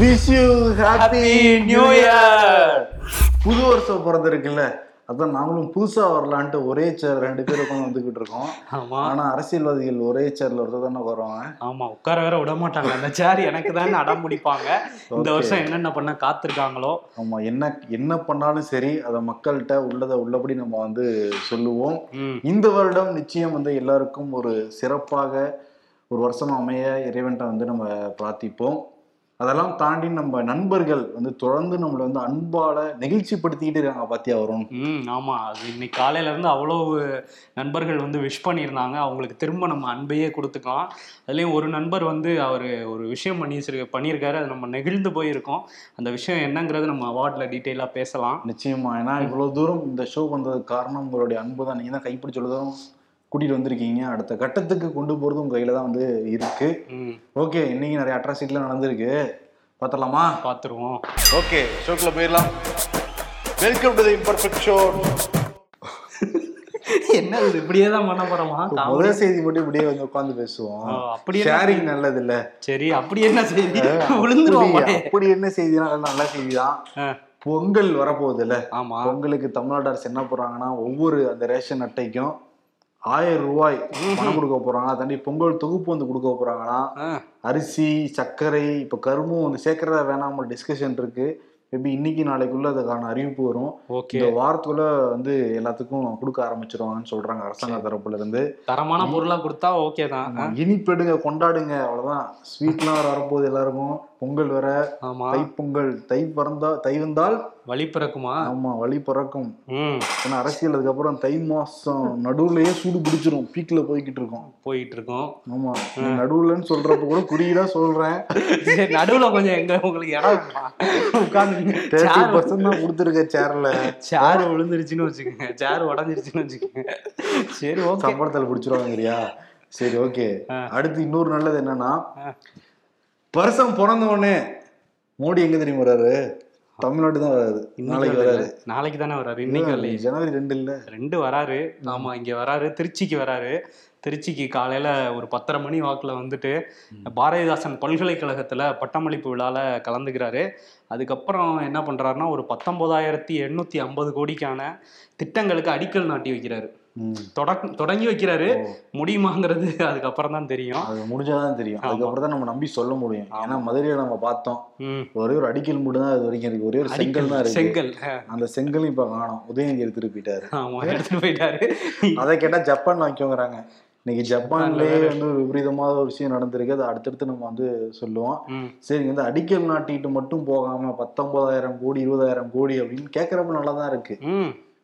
Wish you happy new year புது வருஷம் பிறந்திருக்குல்ல. அதான் நாங்களும் புதுசா வரலான்ட்டு ஒரே சேர் ரெண்டு பேர் உட்காந்து வந்துகிட்டு இருக்கோம். ஆமா. ஆனா அரசியல்வாதிகள் ஒரே சேர்ல ஒருத்தர் தானே வருவாங்க ஆமா உட்கார வேற விட மாட்டாங்க. அந்த சேர் எனக்கு தான் அடம் முடிப்பாங்க இந்த. வருஷம் என்னென்ன பண்ண காத்திருக்காங்களோ. ஆமா என்ன என்ன பண்ணாலும் சரி அதை மக்கள்கிட்ட உள்ளதை உள்ளபடி நம்ம வந்து சொல்லுவோம். இந்த வருடம் நிச்சயம் வந்து எல்லாருக்கும் ஒரு சிறப்பாக ஒரு வருஷம் அமைய இறைவன்ட்ட வந்து நம்ம பிரார்த்திப்போம். அதெல்லாம் தாண்டி நம்ம நண்பர்கள் வந்து தொடர்ந்து நம்மளை வந்து அன்பால நெகிழ்ச்சிப்படுத்திக்கிட்டு இருக்காங்க பாத்தியா வரும் ம் ஆமா. அது இன்னைக்கு காலையில இருந்து அவ்வளவு நண்பர்கள் வந்து விஷ் பண்ணியிருந்தாங்க. அவங்களுக்கு திரும்ப நம்ம அன்பையே கொடுத்துக்கலாம். அதுலயும் ஒரு நண்பர் வந்து அவர் ஒரு விஷயம் பண்ணி பண்ணியிருக்காரு. அது நம்ம நெகிழ்ந்து போயிருக்கோம். அந்த விஷயம் என்னங்கிறது நம்ம அவார்ட்ல டீட்டெயிலாக பேசலாம். நிச்சயமா. ஏன்னா இவ்வளவு தூரம் இந்த ஷோ வந்ததுக்கு காரணம் உங்களுடைய அன்பு தான். நீங்க தான் கைப்பிடிச்ச தூரம் கூட்டிட்டு வந்திருக்கீங்க. அடுத்த கட்டத்துக்கு கொண்டு போறது உங்க கையில தான் வந்து இருக்கு. ஓகே இன்னைக்கு நிறைய அட்ராசிட்டிலாம் நடந்திருக்கு. பார்த்தலாமா பார்த்துருவோம். ஓகே ஷோக்குள்ள போயிடலாம். Welcome to the imperfect show என்ன இது? இப்படியே தான் பண்ண போறோமா? முதல் செய்தி மட்டும் இப்படியே வந்து உட்காந்து பேசுவோம். அப்படி ஷேரிங் நல்லது இல்ல சரி அப்படி என்ன செய்தி? விழுந்துருவோம் அப்படி- அப்படி என்ன செய்தினா நல்ல செய்தி தான். பொங்கல் வரப்போகுது இல்ல ஆமா. பொங்கலுக்கு தமிழ்நாடு அரசு என்ன போறாங்கன்னா ஒவ்வொரு அந்த ரேஷன் அட்டைக்கும் ஆயிரம் ரூபாய் பணம் கொடுக்க போறாங்க தாண்டி பொங்கல் தொகுப்பு வந்து கொடுக்க போறாங்கன்னா அரிசி சர்க்கரை இப்ப கரும்பும் வந்து சேர்க்கறதா வேணாம டிஸ்கஷன் இருக்கு. மேபி இன்னைக்கு நாளைக்குள்ள அதுக்கான அறிவிப்பு வரும். இந்த வாரத்துக்குள்ள வந்து எல்லாத்துக்கும் கொடுக்க ஆரம்பிச்சிருவாங்கன்னு சொல்றாங்க அரசாங்க தரப்புல இருந்து தரமான பொருளா கொடுத்தா ஓகே தான். இனிப்பெடுங்க கொண்டாடுங்க அவ்வளவுதான். ஸ்வீட்லாம் வர வரப்போகுது எல்லாருக்கும். பொங்கல் வர ஆமா. தைப்பொங்கல். தை பிறந்தா தை வந்தால் வழி பிறக்குமா? ஆமா வழி பிறக்கும். ஏன்னா அரசியல் அதுக்கப்புறம் தை மாசம் நடுவுலயே சூடு பிடிச்சிரும். பீக்ல போய்கிட்டு இருக்கோம். போயிட்டு இருக்கோம் ஆமா நடுவுலன்னு சொல்றப்ப கூட குறியீடா சொல்றேன். நடுவுல கொஞ்சம் எங்க உங்களுக்கு இடம் உட்காந்து தேர்ட்டி பர்சன்ட் தான் கொடுத்துருக்க சேர்ல சேர் விழுந்துருச்சுன்னு வச்சுக்கோங்க. சேர் உடஞ்சிருச்சுன்னு வச்சுக்கோங்க. சரி ஓகே சம்பளத்துல பிடிச்சிருவாங்கறியா? சரி ஓகே. அடுத்து இன்னொரு நல்லது என்னன்னா. வருஷம் பிறந்த உடனே மோடி எங்க தெரியுமா வர்றாரு? தமிழ்நாடு தான் வராது நாளைக்கு வராரு நாளைக்கு தானே வராரு இன்னைக்கு வரலையே. ஜனவரி ரெண்டு இல்ல. ரெண்டு வராரு. ஆமா இங்க வராரு. திருச்சிக்கு வராரு. திருச்சிக்கு காலையில ஒரு பத்தரை மணி வாக்குல வந்துட்டு பாரதிதாசன் பல்கலைக்கழகத்துல பட்டமளிப்பு விழால கலந்துக்கிறாரு. அதுக்கப்புறம் என்ன பண்றாருன்னா ஒரு பத்தொன்பதாயிரத்தி எண்ணூத்தி ஐம்பது கோடிக்கான திட்டங்களுக்கு அடிக்கல் நாட்டி வைக்கிறாரு. தொடங்கி வைக்கிறாரு. முடியுமாங்கிறது அதுக்கப்புறம் தான் தெரியும். அது முடிஞ்சாதான் தெரியும். அதுக்கப்புறம் தான் நம்ம நம்பி சொல்ல முடியும். ஏன்னா மதுரையில நம்ம பார்த்தோம். ஒரே ஒரு அடிக்கல் மட்டும் தான் அது வரைக்கும் இருக்கு. ஒரே ஒரு செங்கல் தான் இருக்கு. செங்கல் அந்த செங்கலும் இப்ப காணோம். உதயநிதி எடுத்துட்டு போயிட்டாரு. ஆமா எடுத்துட்டு போயிட்டாரு. அதை கேட்டா ஜப்பான் வாங்கிக்கோங்கிறாங்க. இன்னைக்கு ஜப்பான்லயே. வந்து ஒரு விபரீதமான ஒரு விஷயம் நடந்திருக்கு. அதை அடுத்தடுத்து நம்ம வந்து சொல்லுவோம். சரி இந்த அடிக்கல் நாட்டிட்டு மட்டும் போகாம பத்தொன்பதாயிரம் கோடி இருபதாயிரம் கோடி அப்படின்னு கேட்கறப்ப நல்லா தான் இருக்கு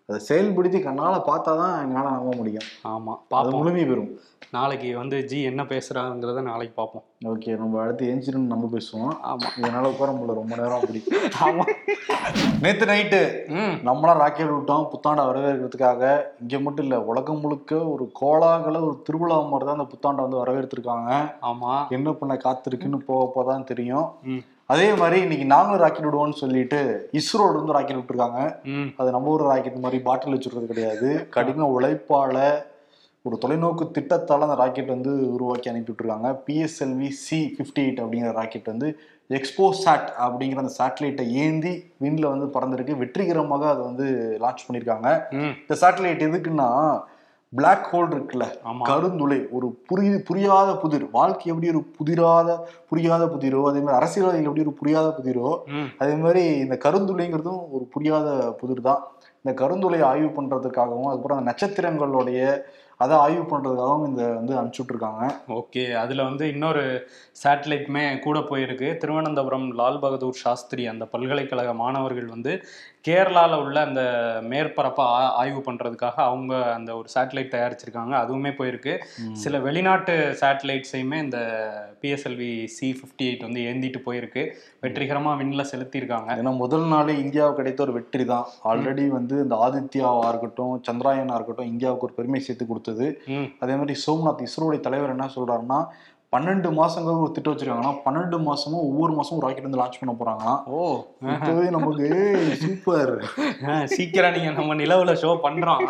அதை செயல்படுத்தி கண்ணால பார்த்தாதான் எங்களால நம்ப முடியும். ஆமா அது பாப்போம் முழுமை பெறும். நாளைக்கு வந்து ஜி என்ன பேசுறாங்கிறத நாளைக்கு பார்ப்போம். ஓகே நம்ம அடுத்து ஏஞ்சிருந்து நம்ம பேசுவோம். ஆமா. இதனால உட்கார முடியல ரொம்ப நேரம் அப்படி ஆமா. நேத்து நைட்டு நம்மளாம் ராக்கெட் விட்டோம். புத்தாண்டை வரவேற்கிறதுக்காக. இங்க மட்டும் இல்ல உலகம் முழுக்க ஒரு கோலாகல ஒரு திருவிழா மாதிரி தான் அந்த புத்தாண்டை வந்து வரவேற்றிருக்காங்க ஆமா. என்ன பண்ண காத்திருக்குன்னு போக போதான் தெரியும். ம். அதே மாதிரி இன்னைக்கு நாங்களும் ராக்கெட் விடுவோம்னு சொல்லிட்டு இஸ்ரோல இருந்து ராக்கெட் விட்டுருக்காங்க. அது நம்ம ஊர் ராக்கெட் மாதிரி பாட்டில் வச்சுருக்கிறது கிடையாது. கடின உழைப்பால ஒரு தொலைநோக்கு திட்டத்தால அந்த ராக்கெட் வந்து உருவாக்கி அனுப்பிவிட்டுருக்காங்க பிஎஸ்எல்வி சி ஃபிஃப்டி எயிட் அப்படிங்கிற ராக்கெட் வந்து எக்ஸ்போ சாட் அப்படிங்கிற அந்த சேட்டலைட்டை ஏந்தி விண்ல வந்து பறந்திருக்கு. வெற்றிகரமாக அதை வந்து லான்ச் பண்ணியிருக்காங்க இந்த சேட்டலைட் எதுக்குன்னா பிளாக் ஹோல் இருக்குல்ல கருந்துளை ஒரு புரி புரியாத புதிர். வாழ்க்கை எப்படி ஒரு புதிராத புரியாத புதிரோ அதே மாதிரி அரசியல்வாதிகள் எப்படி ஒரு புரியாத புதிரோ அதே மாதிரி இந்த கருந்துளைங்கிறதும் ஒரு புரியாத புதிர் தான் இந்த கருந்துளையை ஆய்வு பண்றதுக்காகவும் அதுக்கப்புறம் அந்த நட்சத்திரங்களுடைய அதை ஆய்வு பண்றதுக்காகவும் இந்த வந்து அனுப்பிச்சு விட்டுருக்காங்க ஓகே அதுல வந்து இன்னொரு சேட்டலைட்டுமே கூட போயிருக்கு. திருவனந்தபுரம் லால் பகதூர் சாஸ்திரி அந்த பல்கலைக்கழக மாணவர்கள் வந்து கேரளால உள்ள அந்த மேற்பரப்பை ஆ- ஆய்வு பண்றதுக்காக அவங்க அந்த ஒரு சேட்டலைட் தயாரிச்சிருக்காங்க. அதுவுமே போயிருக்கு. சில வெளிநாட்டு சேட்டலைட்ஸையுமே இந்த பிஎஸ்எல்வி சி ஃபிஃப்டி எயிட் வந்து ஏந்திட்டு போயிருக்கு. வெற்றிகரமா விண்ணில் செலுத்தியிருக்காங்க. ஏன்னா முதல் நாளே இந்தியாவுக்கு கிடைத்த ஒரு வெற்றி தான் ஆல்ரெடி வந்து இந்த ஆதித்யாவா இருக்கட்டும் சந்திராயனா இருக்கட்டும் இந்தியாவுக்கு ஒரு பெருமை சேர்த்து கொடுத்தது. அதே மாதிரி சோம்நாத் இஸ்ரோடைய தலைவர் என்ன சொல்றாருன்னா பன்னெண்டு மாசங்கள் ஒரு திட்டம் வச்சிருக்காங்கன்னா பன்னெண்டு மாசமும் ஒவ்வொரு மாசமும் ராக்கெட் வந்து லான்ச் பண்ண போறாங்களாம். ஓ இப்பவே நமக்கு சூப்பர் சீக்கிரம் நீங்க நம்ம நிலவுல ஷோ பண்றோம்.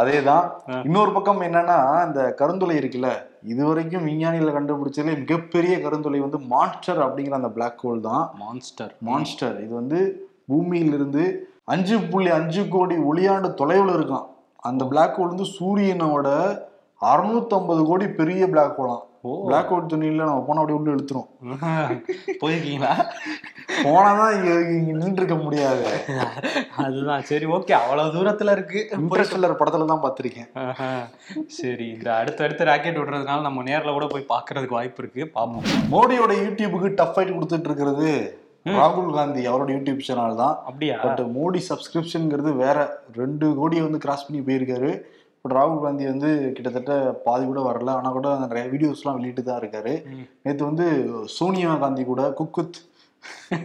அதேதான். இன்னொரு பக்கம் என்னன்னா இந்த கருந்துளை இருக்குல்ல இதுவரைக்கும் விஞ்ஞானிகள் கண்டுபிடிச்சதுல மிகப்பெரிய கருந்துளை வந்து மான்ஸ்டர் அப்படிங்கிற அந்த பிளாக் ஹோல் தான். மான்ஸ்டர் மான்ஸ்டர் இது வந்து பூமியிலிருந்து அஞ்சு புள்ளி அஞ்சு கோடி ஒளியாண்டு தொலைவில் இருக்கான் அந்த பிளாக் ஹோல் வந்து சூரியனோட 650 கோடி பெரிய பிளாக் ஹோலாம் பிளாக் ஹோல் துணியில நம்ம போனா அப்படியே உள்ள இழுத்துரும். போயிருக்கீங்களா? போனாதான் இங்க இங்க நின்று இருக்க முடியாது. அதுதான் சரி ஓகே அவ்வளவு தூரத்துல இருக்கு. இன்ட்ரெஸ்டர் படத்துல தான் பார்த்திருக்கேன். சரி இந்த அடுத்து அடுத்து ராக்கெட் விடுறதுனால நம்ம நேர்ல கூட போய் பார்க்கிறதுக்கு வாய்ப்பு இருக்கு. பாப்போம். மோடியோட யூடியூபுக்கு டஃப் ஃபைட் கொடுத்துட்டு இருக்கிறது. ராகுல் காந்தி அவரோட யூடியூப் சேனல் தான். அப்படியா? பட் மோடி சப்ஸ்கிரிப்ஷனுங்கிறது வேற ரெண்டு கோடியை வந்து கிராஸ் பண்ணி போயிருக்காரு. பட் ராகுல் காந்தி வந்து கிட்டத்தட்ட பாதி கூட வரல. ஆனா கூட நிறைய வீடியோஸ்லாம் வெளியிட்டு தான் இருக்காரு. நேத்து வந்து சோனியா காந்தி கூட குக் வித்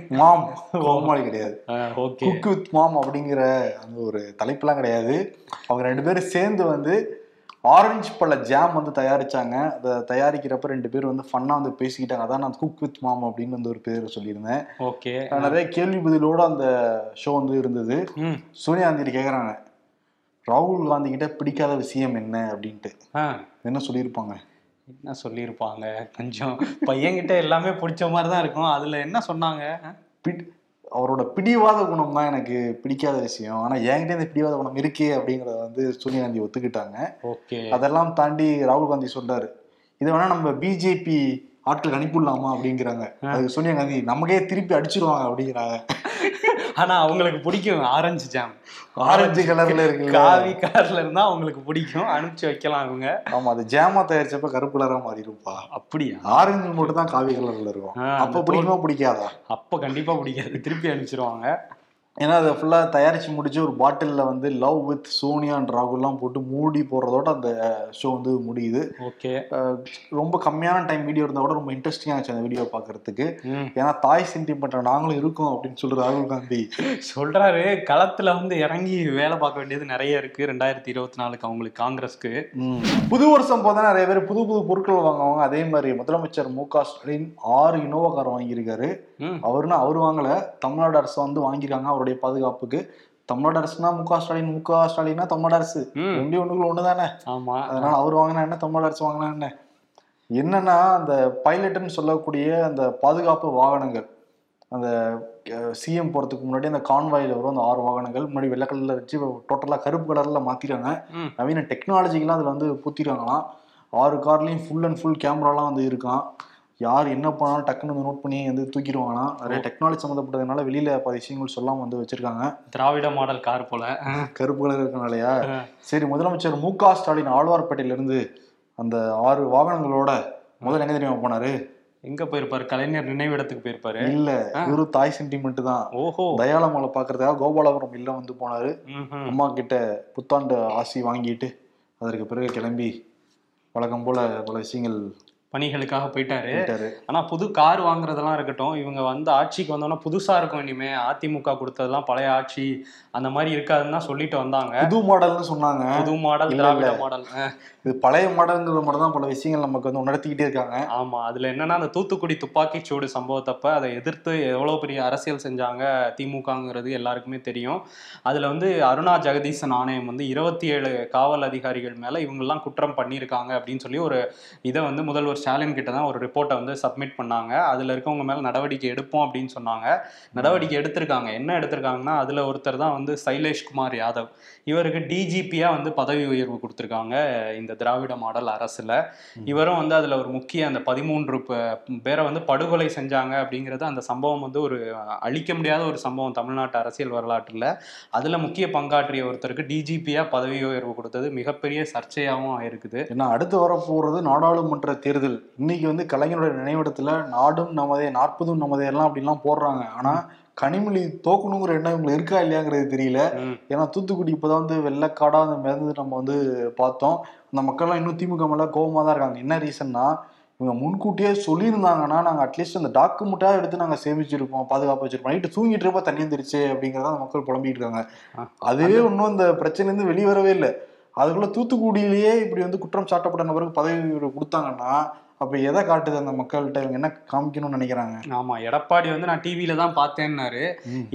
மாம் கோமாளி கிடையாது. ஓகே. குக் வித் மாம் அப்படிங்கிற அந்த ஒரு தலைப்புலாம் கிடையாது. அவங்க ரெண்டு பேரும் சேர்ந்து வந்து ஆரஞ்சு பழ ஜாம் வந்து தயாரிச்சாங்க. அதை தயாரிக்கிறப்ப ரெண்டு பேரும் வந்து ஃபன்னா வந்து பேசிக்கிட்டாங்க. அதான் நான் குக் வித் மாம் அப்படின்னு வந்து ஒரு பேர் சொல்லியிருந்தேன். ஓகே. நிறைய கேள்வி பதிலோட அந்த ஷோ வந்து இருந்தது. சோனியா காந்தி கேக்குறாங்க. ராகுல் காந்தி கிட்ட பிடிக்காத விஷயம் என்ன அப்படின்ட்டு. என்ன சொல்லியிருப்பாங்க? என்ன சொல்லியிருப்பாங்க? கொஞ்சம் பையன்கிட்ட எல்லாமே பிடிச்ச மாதிரி தான் இருக்கும். அதுல என்ன சொன்னாங்க? அவரோட பிடிவாத குணம் தான் எனக்கு பிடிக்காத விஷயம். ஆனா என்கிட்ட இந்த பிடிவாத குணம் இருக்கே அப்படிங்கறத வந்து சோனியா காந்தி ஒத்துக்கிட்டாங்க. ஓகே. அதெல்லாம் தாண்டி ராகுல் காந்தி சொல்றாரு. இதை வேணா நம்ம பிஜேபி ஆட்கள் அனுப்பிடலாமா அப்படிங்கிறாங்க. அது சோனியா காந்தி நமக்கே திருப்பி அடிச்சிருவாங்க அப்படிங்கிறாங்க. ஆனா அவங்களுக்கு பிடிக்கும் ஆரஞ்சு ஜாம் ஆரஞ்சு கலர்ல இருக்குல்ல. காவி கலர்ல இருந்தா அவங்களுக்கு பிடிக்கும். அனுப்பிச்சு வைக்கலாம் அவங்க. ஆமா அது ஜாமா தயாரிச்சப்ப கருப்பு கலரா மாறி இருப்பா அப்படியா? ஆரஞ்சு மட்டும் தான் காவி கலர்ல இருக்கும். அப்ப பிடிக்குமா பிடிக்காதா? அப்ப கண்டிப்பா பிடிக்காது. திருப்பி அனுப்பிச்சிருவாங்க. ஏன்னா அதை ஃபுல்லா தயாரிச்சு முடிச்சு ஒரு பாட்டில்ல வந்து லவ் வித் சோனியா அண்ட் ராகுல்லாம் போட்டு மூடி போடுறதோட அந்த ஷோ வந்து முடியுது. ஓகே. ரொம்ப கம்மியான டைம் வீடியோ இருந்தா கூட ரொம்ப இன்ட்ரெஸ்டிங்கா இருந்துச்சு அந்த வீடியோ பாக்குறதுக்கு. ம். ஏன்னா தாய் சென்டிமெண்ட் நாங்களும் இருக்கோம் அப்படின்னு சொல்ற ராகுல் காந்தி. சொல்றாரு களத்துல வந்து இறங்கி வேலை பார்க்க வேண்டியது நிறைய இருக்கு. ரெண்டாயிரத்தி இருபத்தி நாலுக்கு அவங்களுக்கு காங்கிரஸ்க்கு. புது வருஷம் போதா நிறைய பேர் புது புது பொருட்கள் வாங்குவாங்க. அதே மாதிரி முதலமைச்சர் மு க ஸ்டாலின் ஆறு இனோவா கார் வாங்கியிருக்காரு அவருன்னா அவர் வாங்கல. தமிழ்நாடு அரசு வந்து வாங்கியிருக்காங்க. அவருடைய பாதுகாப்புக்கு தமிழ்நாடு அரசுனா மு க ஸ்டாலின் மு க ஸ்டாலின்னா தமிழ்நாடு அரசு. ரெண்டு ஒண்ணுக்குள்ள ஒண்ணுதானே? ஆமா. அதனால அவர் வாங்கினா என்ன தமிழ்நாடு அரசு வாங்கினா என்ன? என்னன்னா அந்த பைலட்னு சொல்லக்கூடிய அந்த பாதுகாப்பு வாகனங்கள் அந்த சிஎம் போறதுக்கு முன்னாடி அந்த கான்வாயில் வரும் அந்த ஆறு வாகனங்கள் முன்னாடி வெள்ளை கலர்ல வச்சு டோட்டலா கருப்பு கலர்ல மாத்திட்டாங்க ம். நவீன டெக்னாலஜிக்கெல்லாம் அதுல வந்து பூத்திட்டாங்களாம் ஆறு கார்லயும் ஃபுல் அண்ட் ஃபுல் கேமராலாம் வந்து இருக்கான். யார் என்ன பண்ணாலும் டக்குன்னு வந்து நோட் பண்ணி வந்து தூக்கிடுவாங்களாம் நிறைய டெக்னாலஜி சம்மந்தப்பட்டதுனால வெளியில பல விஷயங்கள் சொல்லாம வந்து வச்சிருக்காங்க. திராவிட மாடல் கார் போல. கருப்பு கலர் இருக்கனாலயா. சரி முதலமைச்சர் மு க ஸ்டாலின் ஆழ்வார்பேட்டையில இருந்து அந்த ஆறு வாகனங்களோட முதல்ல எங்க தெரியுமா போனாரு? எங்க போயிருப்பாரு? கலைஞர் நினைவிடத்துக்கு போயிருப்பாரு. இல்ல இவரு தாய் சென்டிமெண்ட் தான். ஓஹோ. தயாளமலை பாக்குறதுக்காக கோபாலபுரம் இல்ல வந்து போனாரு. அம்மா கிட்ட புத்தாண்டு ஆசி வாங்கிட்டு அதற்கு பிறகு கிளம்பி வழக்கம் போல பல விஷயங்கள் பணிகளுக்காக போயிட்டாரு. ஆனா புது கார் வாங்குறதெல்லாம் இருக்கட்டும் இவங்க வந்து ஆட்சிக்கு வந்தோம்னா புதுசா இருக்கும் இனிமே. அதிமுக கொடுத்ததெல்லாம் பழைய ஆட்சி அந்த மாதிரி இருக்காதுன்னு தான் சொல்லிட்டு வந்தாங்க. புது மாடல்னு சொன்னாங்க. புது மாடல் திராவிட. மாடல். இது பழைய மாடல்ங்கிற மட்டும் தான் பல விஷயங்கள் நமக்கு வந்து உணர்த்திக்கிட்டே இருக்காங்க. ஆமா அதுல என்னன்னா அந்த தூத்துக்குடி துப்பாக்கி சூடு சம்பவத்தப்ப அதை எதிர்த்து எவ்வளவு பெரிய அரசியல் செஞ்சாங்க திமுகங்கிறது எல்லாருக்குமே தெரியும். அதுல வந்து அருணா ஜெகதீசன் ஆணையம் வந்து இருபத்தி ஏழு காவல் அதிகாரிகள் மேல இவங்கெல்லாம் குற்றம் பண்ணியிருக்காங்க அப்படின்னு சொல்லி ஒரு இதை வந்து முதல்வர் ஸ்டாலின் கிட்ட தான் ஒரு ரிப்போர்ட்டை வந்து சப்மிட் பண்ணாங்க. அதுல இருக்கவங்க மேல நடவடிக்கை எடுப்போம் அப்படின்னு சொன்னாங்க. நடவடிக்கை எடுத்திருக்காங்க. என்ன எடுத்திருக்காங்கன்னா அதுல ஒருத்தர் தான் வந்து சைலேஷ் குமார் யாதவ். இவருக்கு டிஜிபியா வந்து பதவி உயர்வு கொடுத்திருக்காங்க இந்த திராவிட மாடல் அரசுல. இவரும் வந்து அதுல ஒரு முக்கிய அந்த பதிமூன்று பேரை வந்து படுகொலை செஞ்சாங்க அப்படிங்கிறது அந்த சம்பவம் வந்து ஒரு அழிக்க முடியாத ஒரு சம்பவம் தமிழ்நாட்டு அரசியல் வரலாற்றுல. அதுல முக்கிய பங்காற்றிய ஒருத்தருக்கு டிஜிபியா பதவி உயர்வு கொடுத்தது மிகப்பெரிய சர்ச்சையாகவும் ஆயிருக்குது. ஏன்னா அடுத்து வர போறது நாடாளுமன்ற தேர்தல் இன்னைக்கு வந்து கலைஞருடைய நினைவிடத்துல நாடும் நமதே நாற்பதும் நமதே எல்லாம் அப்படிலாம் போடுறாங்க. ஆனா கனிமொழி தோக்கணுங்கிற எண்ணம் இவங்களுக்கு இருக்கா இல்லையாங்கிறது தெரியல. ஏன்னா தூத்துக்குடி இப்பதான் வந்து வெள்ளக்காடா அந்த மிதந்து நம்ம வந்து பார்த்தோம். அந்த மக்கள்லாம் இன்னும் திமுக மேல கோவமா தான் இருக்காங்க. என்ன ரீசன்னா இவங்க முன்கூட்டியே சொல்லியிருந்தாங்கன்னா நாங்க அட்லீஸ்ட் அந்த டாக்குமெண்ட்டா எடுத்து நாங்க சேமிச்சிருப்போம் பாதுகாப்பு வச்சிருப்போம். நைட்டு தூங்கிட்டு இருப்ப தண்ணி வந்துருச்சு அப்படிங்கறத மக்கள் புலம்பிட்டு இருக்காங்க. அதுவே இன்னும் இந்த பிரச்சனைல இருந்து வெளியே வரவே இல்லை. அதுக்குள்ள தூத்துக்குடியிலேயே இப்படி வந்து குற்றம் சாட்டப்பட்ட நபருக்கு பதவி கொடுத்தாங்கன்னா அப்ப எதை காட்டுது அந்த மக்கள்கிட்ட? இவங்க என்ன காமிக்கணும்னு நினைக்கிறாங்க? ஆமா எடப்பாடி வந்து நான் டிவியில தான் பார்த்தேன்னாரு.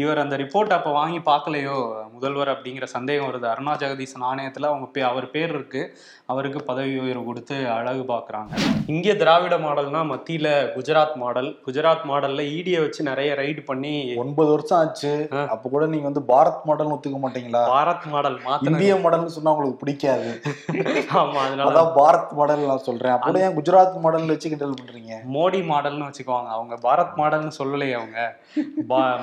இவர் அந்த ரிப்போர்ட் அப்ப வாங்கி பார்க்கலையோ முதல்வர் அப்படிங்கிற சந்தேகம் வருது. அருணா ஜெகதீசன் ஆணையத்துல அவங்க பே அவர் பேர் இருக்கு. அவருக்கு பதவி உயர்வு கொடுத்து அழகு பார்க்கறாங்க. இங்கே திராவிட மாடல்னா மத்தியில குஜராத் மாடல். குஜராத் மாடல்ல ஈடியை வச்சு நிறைய ரைடு பண்ணி ஒன்பது வருஷம் ஆச்சு. அப்ப கூட நீங்க வந்து பாரத் மாடல் ஒத்துக்க மாட்டீங்களா? பாரத் மாடல் இந்திய மாடல்னு சொன்னா உங்களுக்கு பிடிக்காது. ஆமா அதனால அதான் பாரத் மாடல் நான் சொல்றேன். அப்படி ஏன் குஜராத் மாடல் வச்சு கிண்டல் பண்றீங்க? மோடி மாடல்னு வச்சுக்குவாங்க அவங்க பாரத் மாடல்னு சொல்லலையே அவங்க.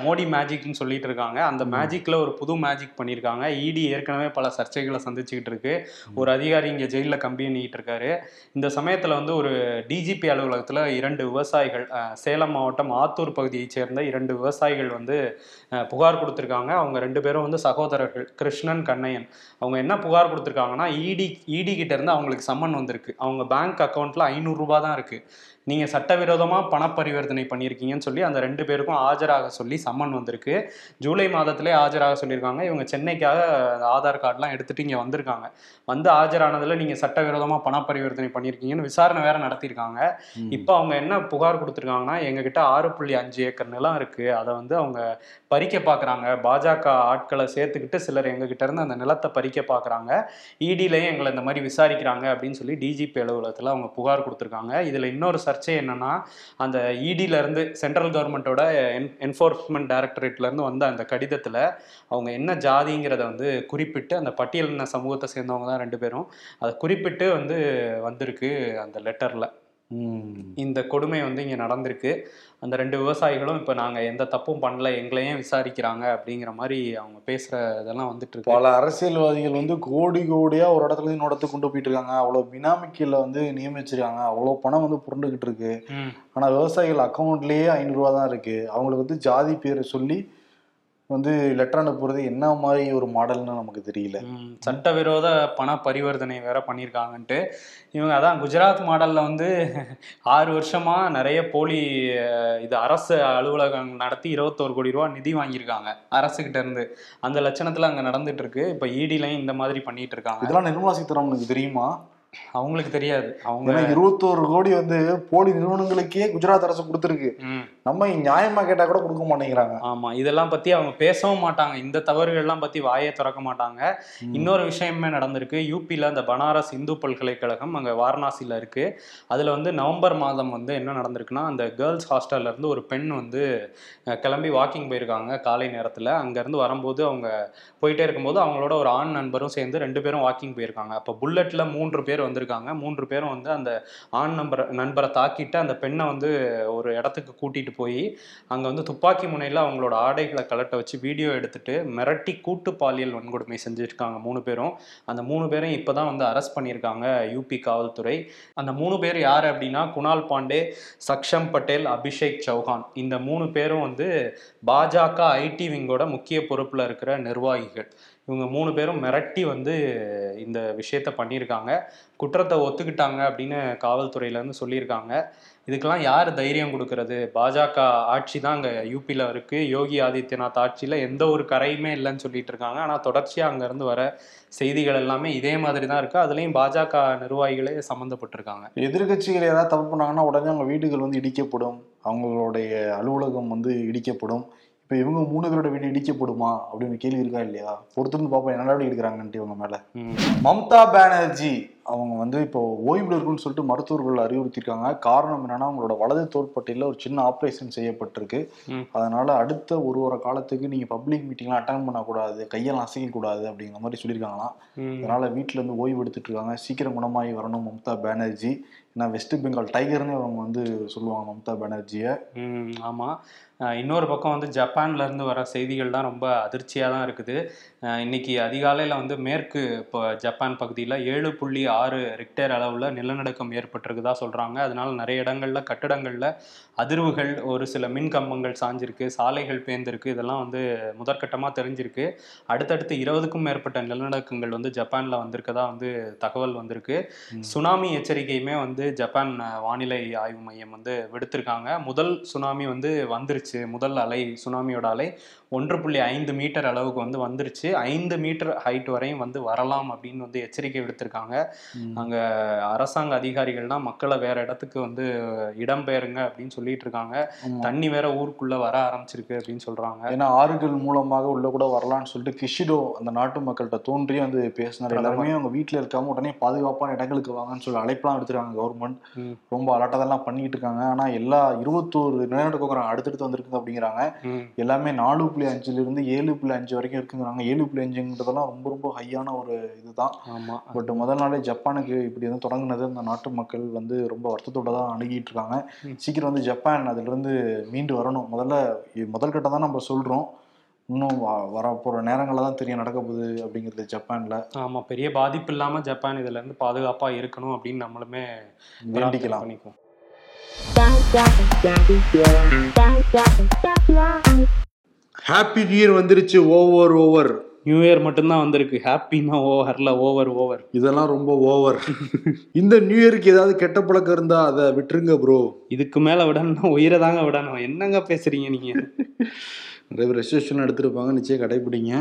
மோடி மேஜிக்னு சொல்லிட்டு இருக்காங்க. அந்த மேஜிக்ல ஒரு புது மேஜிக் பண்ணியிருக்காங்க. இடி ஏற்கனவே பல சர்ச்சைகளை சந்திச்சுக்கிட்டு இருக்கு. ஒரு அதிகாரி இங்க ஜெயில கம்பி எண்ணிட்டு இருக்காரு. இந்த சமயத்துல வந்து ஒரு டிஜிபி அலுவலகத்துல இரண்டு விவசாயிகள் சேலம் மாவட்டம் ஆத்தூர் பகுதியைச் சேர்ந்த இரண்டு விவசாயிகள் வந்து புகார் கொடுத்திருக்காங்க. அவங்க ரெண்டு பேரும் வந்து சகோதரர்கள் கிருஷ்ணன் கண்ணையன். அவங்க என்ன புகார் கொடுத்திருக்காங்கன்னா இடி இடி கிட்ட இருந்து அவங்களுக்கு சம்மன் வந்திருக்கு. அவங்க பேங்க் அக்கௌண்ட்ல ஐநூறு ரூபாய் தான் இருக்குது நீங்க சட்டவிரோதமா பண பரிவர்த்தனை பண்ணியிருக்கீங்கன்னு சொல்லி அந்த ரெண்டு பேருக்கும் ஆஜராக சொல்லி சம்மன் வந்திருக்கு. ஜூலை மாதத்திலே ஆஜராக சொல்லியிருக்காங்க. இவங்க சென்னைக்காக ஆதார் கார்டுலாம் எடுத்துட்டு இங்க வந்திருக்காங்க. வந்து ஆஜரானதுல நீங்க சட்டவிரோதமா பண பரிவர்த்தனை பண்ணியிருக்கீங்கன்னு விசாரணை வேற நடத்தியிருக்காங்க. இப்போ அவங்க என்ன புகார் கொடுத்துருக்காங்கன்னா எங்ககிட்ட ஆறு புள்ளி அஞ்சு ஏக்கர் நிலம் இருக்கு. அதை வந்து அவங்க பறிக்க பார்க்குறாங்க பாஜக ஆட்களை சேர்த்துக்கிட்டு சிலர் எங்ககிட்ட இருந்து அந்த நிலத்தை பறிக்க பார்க்குறாங்க இடிலையும் எங்களை இந்த மாதிரி விசாரிக்கிறாங்க அப்படின்னு சொல்லி டிஜிபி அலுவலகத்தில் அவங்க புகார் கொடுத்துருக்காங்க. இதில் இன்னொரு சர்ச்சை என்னன்னா அந்த இடியில இருந்து சென்ட்ரல் கவர்மெண்ட்டோட என்ஃபோர்ஸ்மெண்ட் டைரக்டரேட்ல இருந்து வந்த அந்த கடிதத்தில் அவங்க என்ன ஜாதிங்கிறத வந்து குறிப்பிட்டு அந்த பட்டியலின சமூகத்தை சேர்ந்தவங்க தான் ரெண்டு பேரும். அதை குறிப்பிட்டு வந்து வந்திருக்கு அந்த லெட்டரில் இந்த கொடுமை வந்து இங்கே நடந்திருக்கு. அந்த ரெண்டு விவசாயிகளும் இப்போ நாங்கள் எந்த தப்பும் பண்ணல எங்களையும் விசாரிக்கிறாங்க அப்படிங்கிற மாதிரி அவங்க பேசுகிற இதெல்லாம் வந்துட்டு இருக்கு பல அரசியல்வாதிகள் வந்து கோடி கோடியா ஒரு இடத்துல இன்னொரு இடத்துக்கு கொண்டு போயிட்டு இருக்காங்க. அவ்வளவு பினாமிக்கல வந்து நியமிச்சிருக்காங்க. அவ்வளவு பணம் வந்து புரண்டுகிட்டு இருக்கு. ம். ஆனா விவசாயிகள் அக்கௌண்ட்லயே ஐநூறு ரூபா தான் இருக்கு. அவங்களுக்கு வந்து ஜாதி பேரை சொல்லி வந்து லெட்டர் அனுப்புறது என்ன மாதிரி ஒரு மாடல்னு நமக்கு தெரியல. சட்டவிரோத பண பரிவர்த்தனை வேற பண்ணியிருக்காங்கன்ட்டு இவங்க அதான் குஜராத் மாடல்ல வந்து ஆறு வருஷமா நிறைய போலி இது அரசு அலுவலகம் நடத்தி இருபத்தோரு கோடி ரூபா நிதி வாங்கியிருக்காங்க அரசுகிட்ட இருந்து. அந்த லட்சணத்துல அங்க நடந்துட்டு இருக்கு. இப்ப இடிலையும் இந்த மாதிரி பண்ணிட்டு இருக்காங்க. இதெல்லாம் நிர்மலா சீதாராமனுக்கு தெரியுமா? அவங்களுக்கு தெரியாது. அவங்க இருபத்தோரு கோடி வந்து போலி நிறுவனங்களுக்கே குஜராத் அரசு கொடுத்துருக்கு. நம்ம நியாயமா கேட்டா கூட கொடுக்க மாட்டேங்கிறாங்க. ஆமா இதெல்லாம் பத்தி அவங்க பேசவும் மாட்டாங்க. இந்த தவறுகள்லாம் பத்தி வாயே திறக்க மாட்டாங்க. இன்னொரு விஷயமே நடந்திருக்கு. யூபியில் அந்த பனாரஸ் இந்து பல்கலைக்கழகம் அங்கே வாரணாசியில் இருக்கு. அதில் வந்து நவம்பர் மாதம் வந்து என்ன நடந்திருக்குன்னா அந்த கேர்ள்ஸ் ஹாஸ்டல்ல இருந்து ஒரு பெண் வந்து கிளம்பி வாக்கிங் போயிருக்காங்க காலை நேரத்தில். அங்கேருந்து வரும்போது அவங்க போயிட்டே இருக்கும்போது அவங்களோட ஒரு ஆண் நண்பரும் சேர்ந்து ரெண்டு பேரும் வாக்கிங் போயிருக்காங்க. அப்போ புல்லட்டில் மூன்று பேர் வந்திருக்காங்க. மூன்று பேரும் வந்து அந்த ஆண் நம்பரை நண்பரை தாக்கிட்டு அந்த பெண்ணை வந்து ஒரு இடத்துக்கு கூட்டிட்டு போய் அங்கே வந்து துப்பாக்கி முனையில் அவங்களோட ஆடைகளை கலட்ட வச்சு வீடியோ எடுத்துட்டு மிரட்டி கூட்டு பாலியல் வன்கொடுமை செஞ்சுருக்காங்க மூணு பேரும். அந்த மூணு பேரும் இப்போ தான் வந்து அரெஸ்ட் பண்ணியிருக்காங்க யூபி காவல்துறை. அந்த மூணு பேர் யார் அப்படின்னா குணால் பாண்டே சக்ஷம் பட்டேல் அபிஷேக் சௌஹான். இந்த மூணு பேரும் வந்து பாஜக ஐடி விங்கோட முக்கிய பொறுப்பில் இருக்கிற நிர்வாகிகள். இவங்க மூணு பேரும் மிரட்டி வந்து இந்த விஷயத்த பண்ணியிருக்காங்க. குற்றத்தை ஒத்துக்கிட்டாங்க அப்படின்னு காவல்துறையிலேருந்து சொல்லியிருக்காங்க. இதுக்கெல்லாம் யார் தைரியம் கொடுக்கறது? பாஜக ஆட்சி தான் அங்கே யூபியில் இருக்குது யோகி ஆதித்யநாத் ஆட்சியில் எந்த ஒரு கரையுமே இல்லைன்னு சொல்லிட்டு இருக்காங்க. ஆனால் தொடர்ச்சியாக அங்கேருந்து வர செய்திகள் எல்லாமே இதே மாதிரி தான் இருக்குது அதுலேயும் பாஜக நிர்வாகிகளே சம்மந்தப்பட்டிருக்காங்க. எதிர்கட்சிகள் ஏதாவது தப்பு பண்ணாங்கன்னா உடனே அவங்க வீடுகள் வந்து இடிக்கப்படும். அவங்களுடைய அலுவலகம் வந்து இடிக்கப்படும். இப்போ இவங்க மூணு பேரோட வீடு இடிக்கப்படுமா அப்படின்னு கேள்வி இருக்கா இல்லையா? பொறுத்திருந்து பார்ப்போம் என்ன எடுக்கிறாங்கன்ட்டு இவங்க மேல. மம்தா பானர்ஜி அவங்க வந்து இப்போ ஓய்வில் இருக்குன்னு சொல்லிட்டு மருத்துவர்கள் அறிவுறுத்திருக்காங்க காரணம் என்னன்னா அவங்களோட வலது தோள்பட்டையில ஒரு சின்ன ஆப்ரேஷன் செய்யப்பட்டிருக்கு. அதனால அடுத்த ஒரு வார காலத்துக்கு நீங்க பப்ளிக் மீட்டிங்லாம் அட்டன் பண்ணக்கூடாது கையெல்லாம் அசைக்க கூடாது அப்படிங்கிற மாதிரி சொல்லியிருக்காங்களாம். அதனால வீட்டுல இருந்து ஓய்வு எடுத்துட்டு இருக்காங்க சீக்கிரம் குணமாகி வரணும் மம்தா பானர்ஜி. ஏன்னா வெஸ்ட் பெங்கால் டைகர்னு அவங்க வந்து சொல்லுவாங்க மம்தா பானர்ஜியை. ஆமாம் இன்னொரு பக்கம் வந்து ஜப்பான்லேருந்து வர செய்திகள் தான் ரொம்ப அதிர்ச்சியாக தான் இருக்குது. இன்னைக்கு அதிகாலையில் வந்து மேற்கு இப்போ ஜப்பான் பகுதியில் ஏழு புள்ளி ஆறு ரிக்டர் அளவில் நிலநடுக்கம் ஏற்பட்டிருக்குதா சொல்கிறாங்க அதனால நிறைய இடங்கள்ல கட்டடங்களில் அதிர்வுகள் ஒரு சில மின் கம்பங்கள் சாஞ்சிருக்கு சாலைகள் பேர்ந்திருக்கு இதெல்லாம் வந்து முதற்கட்டமாக தெரிஞ்சிருக்கு. அடுத்தடுத்து இருபதுக்கும் மேற்பட்ட நிலநடுக்கங்கள் வந்து ஜப்பானில் வந்திருக்கதா வந்து தகவல் வந்திருக்கு. சுனாமி எச்சரிக்கையுமே வந்து ஜப்பான் வானிலை ஆய்வு மையம் வந்து விடுத்திருக்காங்க. முதல் சுனாமி வந்து வந்துருச்சு. முதல் அலை சுனாமியோட அலை ஒன்று புள்ளி ஐந்து மீட்டர் அளவுக்கு வந்து வந்துருச்சு. ஐந்து மீட்டர் ஹைட் வரையும் வந்து வரலாம் அப்படின்னு வந்து எச்சரிக்கை விடுத்திருக்காங்க. அங்க அரசாங்க அதிகாரிகள்லாம் மக்களை வேற இடத்துக்கு வந்து இடம்பெயருங்க அப்படின்னு சொல்லிட்டு இருக்காங்க. தண்ணி வேற ஊருக்குள்ள வர ஆரம்பிச்சிருக்கு அப்படின்னு சொல்றாங்க. ஏன்னா ஆறுகள் மூலமாக உள்ள கூட வரலாம்னு சொல்லிட்டு கிஷிடோ அந்த நாட்டு மக்கள்கிட்ட தோன்றி வந்து பேசினார். எல்லாருமே அவங்க வீட்டுல இருக்காம உடனே பாதுகாப்பான இடங்களுக்கு வாங்கன்னு சொல்லி அழைப்பெல்லாம் எடுத்துருக்காங்க கவர்மெண்ட். ரொம்ப அலட்டதெல்லாம் பண்ணிட்டு இருக்காங்க. ஆனா எல்லா இருபத்தோரு நிலநடுக்கம் அடுத்தடுத்து வந்திருக்குது அப்படிங்கிறாங்க. எல்லாமே நாலு புள்ளி அஞ்சுல இருந்து ஏழு புள்ளி அஞ்சு வரைக்கும் இருக்குங்கிறாங்க ஏழு புள்ளி அஞ்சுங்கிறதெல்லாம் ரொம்ப ரொம்ப ஹையான ஒரு இதுதான். ஆமா. பட் முதல் நாளே ஜப்பானுக்கு இப்படி வந்து தொடங்குனது. அந்த நாட்டு மக்கள் வந்து ரொம்ப வருத்தத்தோட தான் அணுகிட்டு இருக்காங்க. சீக்கிரம் வந்து ஜப்பான் அதுல இருந்து மீண்டு வரணும். முதல்ல முதல் கட்டம் தான் நம்ம சொல்றோம். இன்னும் வ- வரப்போற நேரங்களில் தான் தெரியும் நடக்க போகுது அப்படிங்கிறது ஜப்பான்ல. ஆமா. பெரிய பாதிப்பு இல்லாம ஜப்பான் இதுல இருந்து பாதுகாப்பா இருக்கணும் அப்படின்னு நம்மளுமே வேண்டிக்கலாம். பண்ணிக்குவோம். ஹாப்பி இயர் வந்துருச்சு ஓவர் ஓவர் நியூ இயர் மட்டும்தான் வந்திருக்கு. ஹாப்பினா ஓவர்ல ஓவர் ஓவர் இதெல்லாம் ரொம்ப ஓவர் இந்த நியூ இயருக்கு ஏதாவது கெட்ட பழக்கம் இருந்தா அதை விட்டுருங்க ப்ரோ இதுக்கு மேல விடணும் உயிரை தாங்க விடணும். என்னங்க பேசுறீங்க நீங்க? நிறைய பேர் ரெஸ்ட்ரிக்ஷன் எடுத்திருப்பாங்க நிச்சயம் கடைபிடிங்க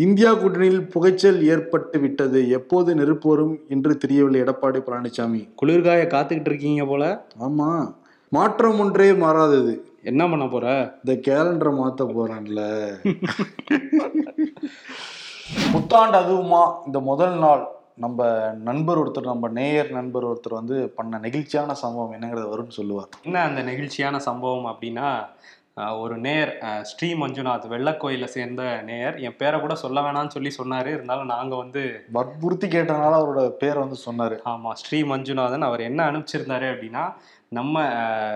இந்தியா கூட்டணியில் புகைச்சல் ஏற்பட்டு விட்டது. எப்போது நெருப்பு வரும் என்று தெரியவில்லை எடப்பாடி பழனிசாமி. குளிர்காய காத்துக்கிட்டு இருக்கீங்க போல. ஆமா. மாற்றம் ஒன்றே மாறாதது. என்ன பண்ண போற? இந்த கேலண்டரை மாத்த போறான்ல. புத்தாண்டு அதுவுமா இந்த முதல் நாள். நம்ம நண்பர் ஒருத்தர் நம்ம நேயர் நண்பர் ஒருத்தர் வந்து பண்ண நெகிழ்ச்சியான சம்பவம் என்னங்கிறத வரும்னு சொல்லுவார். என்ன அந்த நெகிழ்ச்சியான சம்பவம் அப்படின்னா ஒரு ஆஹ், ஸ்ரீ மஞ்சுநாத் வெள்ளக்கோயில சேர்ந்த நேயர். என் பேரை கூட சொல்ல வேணாம்னு சொல்லி சொன்னாரு. இருந்தாலும் நாங்க வந்து வற்புறுத்தி கேட்டனால அவரோட பேரை வந்து சொன்னாரு. ஆமா ஸ்ரீ மஞ்சுநாதன் அவர் என்ன அனுப்பிச்சிருந்தாரு அப்படின்னா நம்ம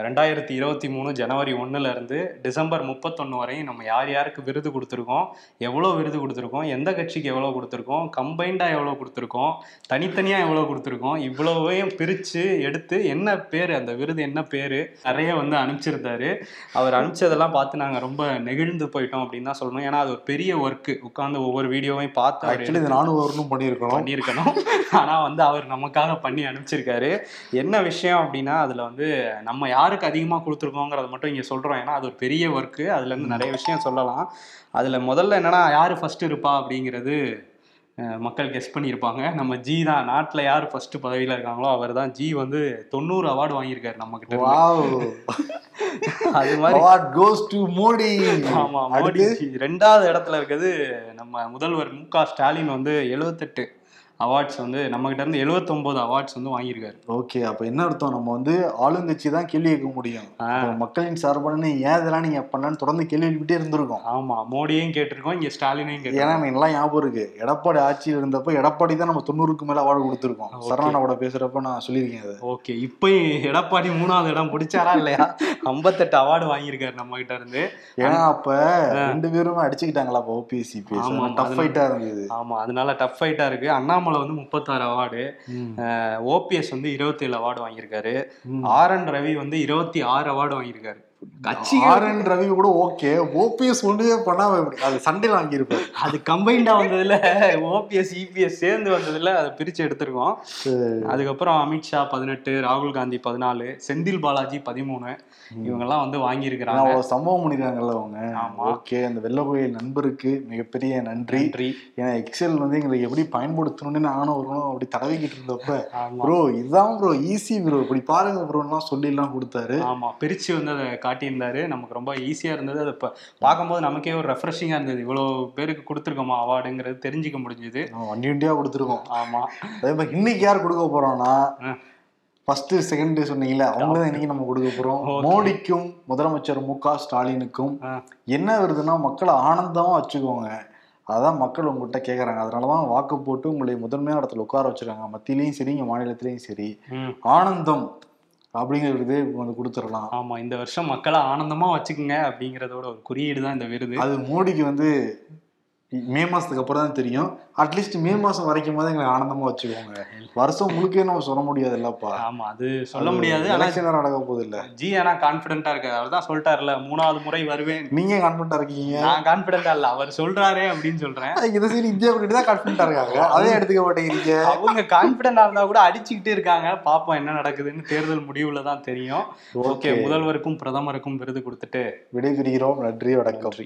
ரெண்டாயிரத்தி இருபத்தி மூணு ஜனவரி ஒண்ணுல இருந்து டிசம்பர் முப்பத்தொன்னு வரையும் நம்ம யார் யாருக்கு விருது கொடுத்துருக்கோம் எவ்வளோ விருது கொடுத்துருக்கோம் எந்த கட்சிக்கு எவ்வளோ கொடுத்துருக்கோம் கம்பைண்டா எவ்வளோ கொடுத்துருக்கோம் தனித்தனியா எவ்வளோ கொடுத்துருக்கோம் இவ்வளவையும் பிரிச்சு எடுத்து என்ன பேரு அந்த விருது என்ன பேரு நிறைய வந்து அனுப்பிச்சிருந்தாரு. அவர் அனுப்பிச்சதெல்லாம் பார்த்து நாங்க ரொம்ப நெகிழ்ந்து போயிட்டோம் அப்படின்னு தான் சொல்லணும். ஏன்னா அது ஒரு பெரிய ஒர்க்கு உட்காந்து ஒவ்வொரு வீடியோவையும் பார்த்து ஆக்சுவலி இது நானும் வரணும் பண்ணியிருக்கணும். பண்ணியிருக்கணும். ஆனா வந்து அவர் நமக்காக பண்ணி அனுப்பிச்சிருக்காரு. என்ன விஷயம் அப்படின்னா அதுல வந்து நம்ம யாருக்கு அதிகமா கொடுத்துருக்கோங்கிறத மட்டும் இங்க சொல்றோம். ஏன்னா அது ஒரு பெரிய ஒர்க்கு அதுல இருந்து நிறைய விஷயம் சொல்லலாம். அதுல முதல்ல என்னன்னா யாரு ஃபர்ஸ்ட் இருப்பா அப்படிங்கிறது மக்கள் கெஸ் பண்ணியிருப்பாங்க. நம்ம ஜி தான். நாட்டில் யார் ஃபர்ஸ்ட் பதவியில் இருக்காங்களோ அவர் தான் ஜி வந்து தொண்ணூறு அவார்டு வாங்கியிருக்காரு நம்ம கிட்ட அது மாதிரி அவார்ட் கோஸ் டு மோடி ஆமா மோடி. ரெண்டாவது இடத்துல இருக்கிறது நம்ம முதல்வர் மு க ஸ்டாலின் வந்து எழுவத்தெட்டு. அவார்ட்ஸ் வந்து நம்ம கிட்ட இருந்து 79 அவார்ட்ஸ் வந்து வாங்கியிருக்காரு. ஓகே அப்ப என்ன அர்த்தம்? நம்ம வந்து ஆளுங்கட்சி தான் கேள்வி கேட்க முடியும். மக்களின் சார்பான ஏன் இதெல்லாம் நீங்க பண்ணலன்னு தொடர்ந்து கேள்வி எழுப்பிட்டே இருந்திருக்கோம். ஆமா மோடியையும் கேட்டிருக்கோம் இங்க ஸ்டாலினையும் ஏன்னா கேட்டிருக்கோம். எனக்கு நல்லா ஞாபகம் இருக்கு. எடப்பாடி ஆட்சியில் இருந்தப்ப எடப்பாடி தான் நம்ம தொண்ணூறுக்கு மேல அவார்டு கொடுத்துருக்கோம். Okay. சரவணாவோட பேசுறப்ப நான் சொல்லியிருக்கேன் அதை ஓகே இப்போ எடப்பாடி மூணாவது இடம் பிடிச்சாரா இல்லையா? ஐம்பத்தெட்டு அவார்டு வாங்கியிருக்காரு நம்ம கிட்ட இருந்து ஏன்னா அப்ப ரெண்டு பேரும் அடிச்சுக்கிட்டாங்களா அப்ப ஓபிஎஸ் சிபிஎஸ் ஆமா, டஃப் ஃபைட்டா இருந்தது. ஆமா அதனால டஃப் ஃபைட்டா இருக்கு. அண்ணாமலை வந்து முப்பத்தாறு அவார்டு. ஓபிஎஸ் வந்து இருபத்தேழு அவார்டு வாங்கியிருக்காரு. ஆர் என் ரவி வந்து இருபத்தி ஆறு அவார்டு வாங்கியிருக்காரு. கட்சி ஆர் என் ரவி கூட ஓகே. ஓபிஎஸ் ஒண்ணுமே பண்ணாம அது சண்டையில் வாங்கியிருப்பாரு. அது கம்பைண்டா வந்ததுல ஓபிஎஸ் இபிஎஸ் சேர்ந்து வந்ததுல அதை பிரிச்சு எடுத்திருக்கோம். அதுக்கப்புறம் அமித்ஷா பதினெட்டு ராகுல் காந்தி பதினாலு செந்தில் பாலாஜி பதிமூணு. இவங்கெல்லாம் வந்து வாங்கியிருக்கிறாங்க. சம்பவம் பண்ணிருக்காங்கல்ல அவங்க. ஆமா. ஓகே அந்த வெள்ள கோயில் நண்பருக்கு மிகப்பெரிய நன்றி. நன்றி. ஏன்னா எக்ஸல் வந்து எங்களுக்கு எப்படி பயன்படுத்தணும்னு நானும் வரணும் அப்படி தடவிக்கிட்டு இருந்தப்ப ப்ரோ இதுதான் ப்ரோ ஈஸி ப்ரோ இப்படி பாருங்க ப்ரோலாம் சொல்லி எல்லாம் கொடுத்தாரு. ஆமா பிரிச்சு வந்து அதை காட்டியிருந்தாரு. நமக்கு ரொம்ப ஈஸியா இருந்தது. அதை ப- பார்க்கும்போது நமக்கே ஒரு ரெஃப்ரெஷிங்கா இருந்தது. இவ்வளவு பேருக்கு கொடுத்துருக்கோமா அவார்டுங்கிறது தெரிஞ்சுக்க முடிஞ்சுது. வண்டி வண்டியா கொடுத்துருக்கோம். ஆமா. அதே மாதிரி இன்னைக்கு யார் கொடுக்க போறோம்னா ஆ. ஃபர்ஸ்ட் செகண்ட் சொன்னீங்கல்ல அவங்க தான் இன்னைக்கு நம்ம கொடுக்க போறோம். Okay. மோடிக்கும் முதலமைச்சர் மு க ஸ்டாலினுக்கும். என்ன வருதுன்னா மக்களை ஆனந்தமா வச்சுக்கோங்க. அதான் மக்கள் உங்ககிட்ட கேட்குறாங்க அதனால தான் வாக்கு போட்டு உங்களை முதன்மையான இடத்துல உட்கார வச்சிருக்காங்க. மத்தியிலையும் சரி இங்கே மாநிலத்திலையும் சரி. ஆனந்தம் அப்படிங்கிற விருது வந்து கொடுத்துடலாம். ஆமா இந்த வருஷம் மக்களை ஆனந்தமா வச்சுக்குங்க அப்படிங்கறதோட ஒரு குறியீடு தான் இந்த விருது. அது மோடிக்கு வந்து மே மாசத்துக்கு அப்புறம் தான் தெரியும் அட்லீஸ்ட் மே மாசம் வரைக்கும் போது எங்களை ஆனந்தமா வச்சுக்கோங்க. வருஷம் முழுக்கே நம்ம சொல்ல முடியாது இல்லப்பா. ஆமா அது சொல்ல முடியாது. எலெக்ஷன் நடக்க போகுது இல்ல. ஜி ஆனா கான்பிடண்டா இருக்காரு. அவர் தான் சொல்லிட்டாருல மூணாவது முறை வருவேன். நீங்க கான்பிடண்டா இருக்கீங்க? நான் கான்பிடண்டா இல்ல. அவர் சொல்றாரே அப்படின்னு சொல்றேன். இதை சரி இந்தியா கிட்ட தான் கான்பிடண்டா இருக்காங்க. அதே எடுத்துக்க மாட்டேங்கிறீங்க. அவங்க கான்பிடண்டா இருந்தா கூட அடிச்சுக்கிட்டே இருக்காங்க. பாப்போம் என்ன நடக்குதுன்னு தேர்தல் முடிவுல தான் தெரியும். ஓகே. முதல்வருக்கும் பிரதமருக்கும் விருது கொடுத்துட்டு விடைபெறுகிறோம். நன்றி வணக்கம்.